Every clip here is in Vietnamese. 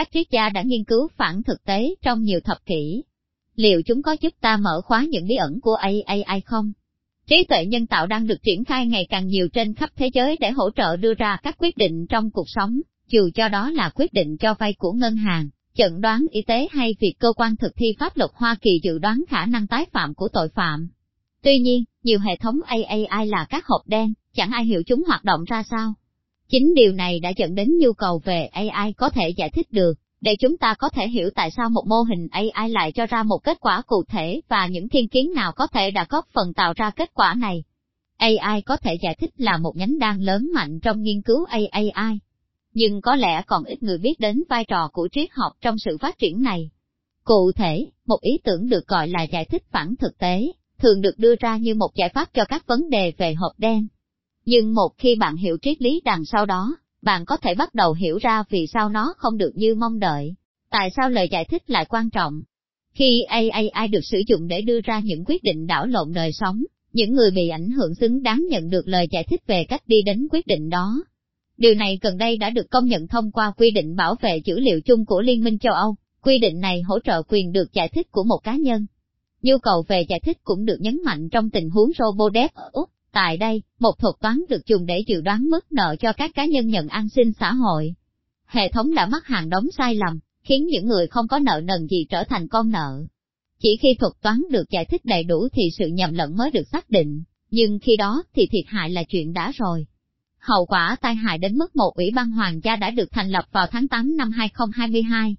các triết gia đã nghiên cứu phản thực tế trong nhiều thập kỷ. Liệu chúng có giúp ta mở khóa những bí ẩn của AI không? Trí tuệ nhân tạo đang được triển khai ngày càng nhiều trên khắp thế giới để hỗ trợ đưa ra các quyết định trong cuộc sống, dù cho đó là quyết định cho vay của ngân hàng, chẩn đoán y tế hay việc cơ quan thực thi pháp luật Hoa Kỳ dự đoán khả năng tái phạm của tội phạm. Tuy nhiên, nhiều hệ thống AI là các hộp đen, chẳng ai hiểu chúng hoạt động ra sao. Chính điều này đã dẫn đến nhu cầu về AI có thể giải thích được, để chúng ta có thể hiểu tại sao một mô hình AI lại cho ra một kết quả cụ thể và những thiên kiến nào có thể đã góp phần tạo ra kết quả này. AI có thể giải thích là một nhánh đang lớn mạnh trong nghiên cứu AI. Nhưng có lẽ còn ít người biết đến vai trò của triết học trong sự phát triển này. Cụ thể, một ý tưởng được gọi là giải thích phản thực tế, thường được đưa ra như một giải pháp cho các vấn đề về hộp đen. Nhưng một khi bạn hiểu triết lý đằng sau đó, bạn có thể bắt đầu hiểu ra vì sao nó không được như mong đợi. Tại sao lời giải thích lại quan trọng? Khi AI được sử dụng để đưa ra những quyết định đảo lộn đời sống, những người bị ảnh hưởng xứng đáng nhận được lời giải thích về cách đi đến quyết định đó. Điều này gần đây đã được công nhận thông qua quy định bảo vệ dữ liệu chung của Liên minh châu Âu. Quy định này hỗ trợ quyền được giải thích của một cá nhân. Nhu cầu về giải thích cũng được nhấn mạnh trong tình huống Robodev ở Úc. Tại đây, một thuật toán được dùng để dự đoán mức nợ cho các cá nhân nhận an sinh xã hội. Hệ thống đã mắc hàng đống sai lầm, khiến những người không có nợ nần gì trở thành con nợ. Chỉ khi thuật toán được giải thích đầy đủ thì sự nhầm lẫn mới được xác định, nhưng khi đó thì thiệt hại là chuyện đã rồi. Hậu quả tai hại đến mức một ủy ban hoàng gia đã được thành lập vào tháng 8 năm 2022.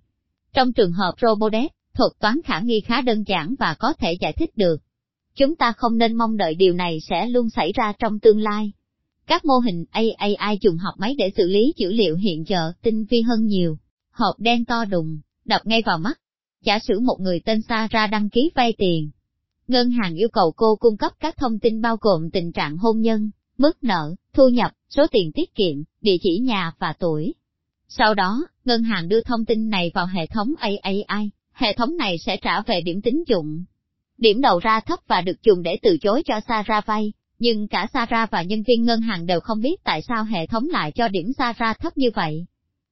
Trong trường hợp Robodev, thuật toán khả nghi khá đơn giản và có thể giải thích được. Chúng ta không nên mong đợi điều này sẽ luôn xảy ra trong tương lai. Các mô hình AI dùng học máy để xử lý dữ liệu hiện giờ tinh vi hơn nhiều. Hộp đen to đùng, đập ngay vào mắt. Giả sử một người tên Sarah đăng ký vay tiền. Ngân hàng yêu cầu cô cung cấp các thông tin bao gồm tình trạng hôn nhân, mức nợ, thu nhập, số tiền tiết kiệm, địa chỉ nhà và tuổi. Sau đó, ngân hàng đưa thông tin này vào hệ thống AI, hệ thống này sẽ trả về điểm tín dụng. Điểm đầu ra thấp và được dùng để từ chối cho Sara vay, nhưng cả Sara và nhân viên ngân hàng đều không biết tại sao hệ thống lại cho điểm Sara thấp như vậy.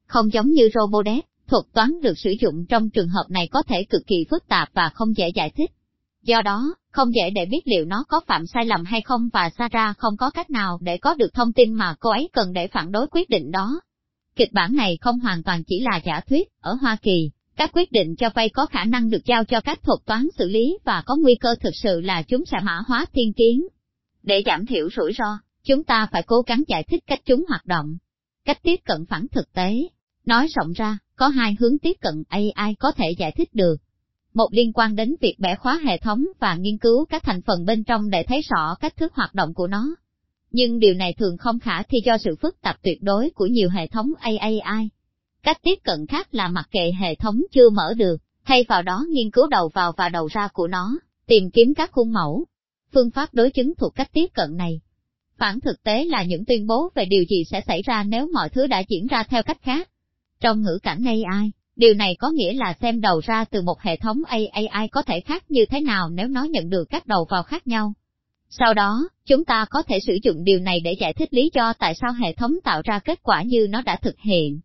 Không giống như Robodesk, thuật toán được sử dụng trong trường hợp này có thể cực kỳ phức tạp và không dễ giải thích. Do đó, không dễ để biết liệu nó có phạm sai lầm hay không và Sara không có cách nào để có được thông tin mà cô ấy cần để phản đối quyết định đó. Kịch bản này không hoàn toàn chỉ là giả thuyết, ở Hoa Kỳ, các quyết định cho vay có khả năng được giao cho các thuật toán xử lý và có nguy cơ thực sự là chúng sẽ mã hóa thiên kiến. Để giảm thiểu rủi ro, chúng ta phải cố gắng giải thích cách chúng hoạt động. Cách tiếp cận phản thực tế. Nói rộng ra, có hai hướng tiếp cận AI có thể giải thích được. Một liên quan đến việc bẻ khóa hệ thống và nghiên cứu các thành phần bên trong để thấy rõ cách thức hoạt động của nó. Nhưng điều này thường không khả thi do sự phức tạp tuyệt đối của nhiều hệ thống AI. Cách tiếp cận khác là mặc kệ hệ thống chưa mở được, thay vào đó nghiên cứu đầu vào và đầu ra của nó, tìm kiếm các khuôn mẫu. Phương pháp đối chứng thuộc cách tiếp cận này. Phản thực tế là những tuyên bố về điều gì sẽ xảy ra nếu mọi thứ đã diễn ra theo cách khác. Trong ngữ cảnh AI, điều này có nghĩa là xem đầu ra từ một hệ thống AI có thể khác như thế nào nếu nó nhận được các đầu vào khác nhau. Sau đó, chúng ta có thể sử dụng điều này để giải thích lý do tại sao hệ thống tạo ra kết quả như nó đã thực hiện.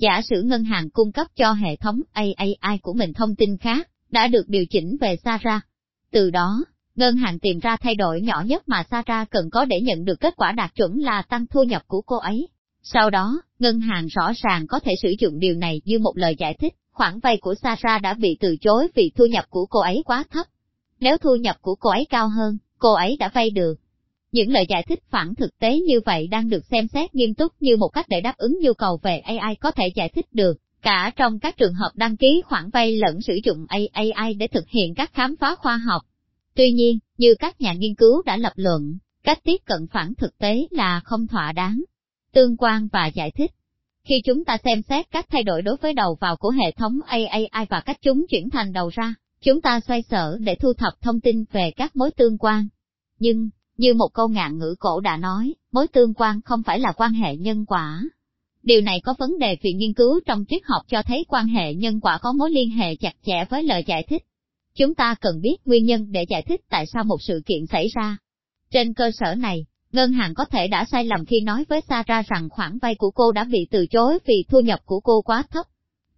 Giả sử ngân hàng cung cấp cho hệ thống AI của mình thông tin khác, đã được điều chỉnh về Sarah. Từ đó, ngân hàng tìm ra thay đổi nhỏ nhất mà Sarah cần có để nhận được kết quả đạt chuẩn là tăng thu nhập của cô ấy. Sau đó, ngân hàng rõ ràng có thể sử dụng điều này như một lời giải thích, khoản vay của Sarah đã bị từ chối vì thu nhập của cô ấy quá thấp. Nếu thu nhập của cô ấy cao hơn, cô ấy đã vay được. Những lời giải thích phản thực tế như vậy đang được xem xét nghiêm túc như một cách để đáp ứng nhu cầu về AI có thể giải thích được, cả trong các trường hợp đăng ký khoản vay lẫn sử dụng AI để thực hiện các khám phá khoa học. Tuy nhiên, như các nhà nghiên cứu đã lập luận, cách tiếp cận phản thực tế là không thỏa đáng, tương quan và giải thích. Khi chúng ta xem xét các thay đổi đối với đầu vào của hệ thống AI và cách chúng chuyển thành đầu ra, chúng ta xoay sở để thu thập thông tin về các mối tương quan. Nhưng, như một câu ngạn ngữ cổ đã nói, mối tương quan không phải là quan hệ nhân quả. Điều này có vấn đề vì nghiên cứu trong triết học cho thấy quan hệ nhân quả có mối liên hệ chặt chẽ với lời giải thích. Chúng ta cần biết nguyên nhân để giải thích tại sao một sự kiện xảy ra. Trên cơ sở này, ngân hàng có thể đã sai lầm khi nói với Sarah rằng khoản vay của cô đã bị từ chối vì thu nhập của cô quá thấp.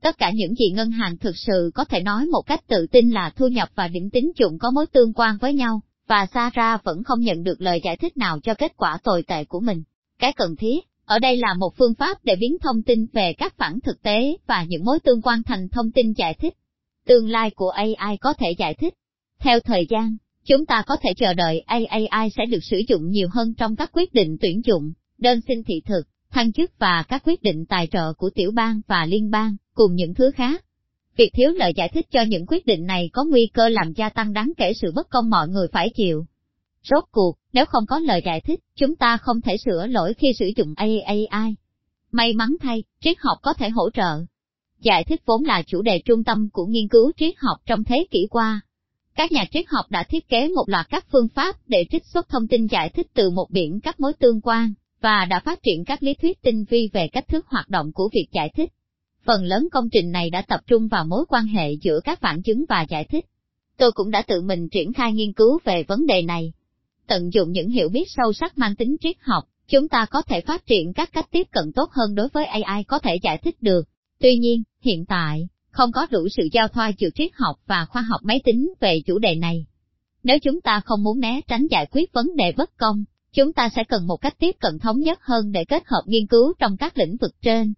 Tất cả những gì ngân hàng thực sự có thể nói một cách tự tin là thu nhập và điểm tín dụng có mối tương quan với nhau, và Sarah vẫn không nhận được lời giải thích nào cho kết quả tồi tệ của mình. Cái cần thiết, ở đây là một phương pháp để biến thông tin về các phản thực tế và những mối tương quan thành thông tin giải thích. Tương lai của AI có thể giải thích. Theo thời gian, chúng ta có thể chờ đợi AI sẽ được sử dụng nhiều hơn trong các quyết định tuyển dụng, đơn xin thị thực, thăng chức và các quyết định tài trợ của tiểu bang và liên bang, cùng những thứ khác. Việc thiếu lời giải thích cho những quyết định này có nguy cơ làm gia tăng đáng kể sự bất công mọi người phải chịu. Rốt cuộc, nếu không có lời giải thích, chúng ta không thể sửa lỗi khi sử dụng AI. May mắn thay, triết học có thể hỗ trợ. Giải thích vốn là chủ đề trung tâm của nghiên cứu triết học trong thế kỷ qua. Các nhà triết học đã thiết kế một loạt các phương pháp để trích xuất thông tin giải thích từ một biển các mối tương quan, và đã phát triển các lý thuyết tinh vi về cách thức hoạt động của việc giải thích. Phần lớn công trình này đã tập trung vào mối quan hệ giữa các phản chứng và giải thích. Tôi cũng đã tự mình triển khai nghiên cứu về vấn đề này. Tận dụng những hiểu biết sâu sắc mang tính triết học, chúng ta có thể phát triển các cách tiếp cận tốt hơn đối với AI có thể giải thích được. Tuy nhiên, hiện tại, không có đủ sự giao thoa giữa triết học và khoa học máy tính về chủ đề này. Nếu chúng ta không muốn né tránh giải quyết vấn đề bất công, chúng ta sẽ cần một cách tiếp cận thống nhất hơn để kết hợp nghiên cứu trong các lĩnh vực trên.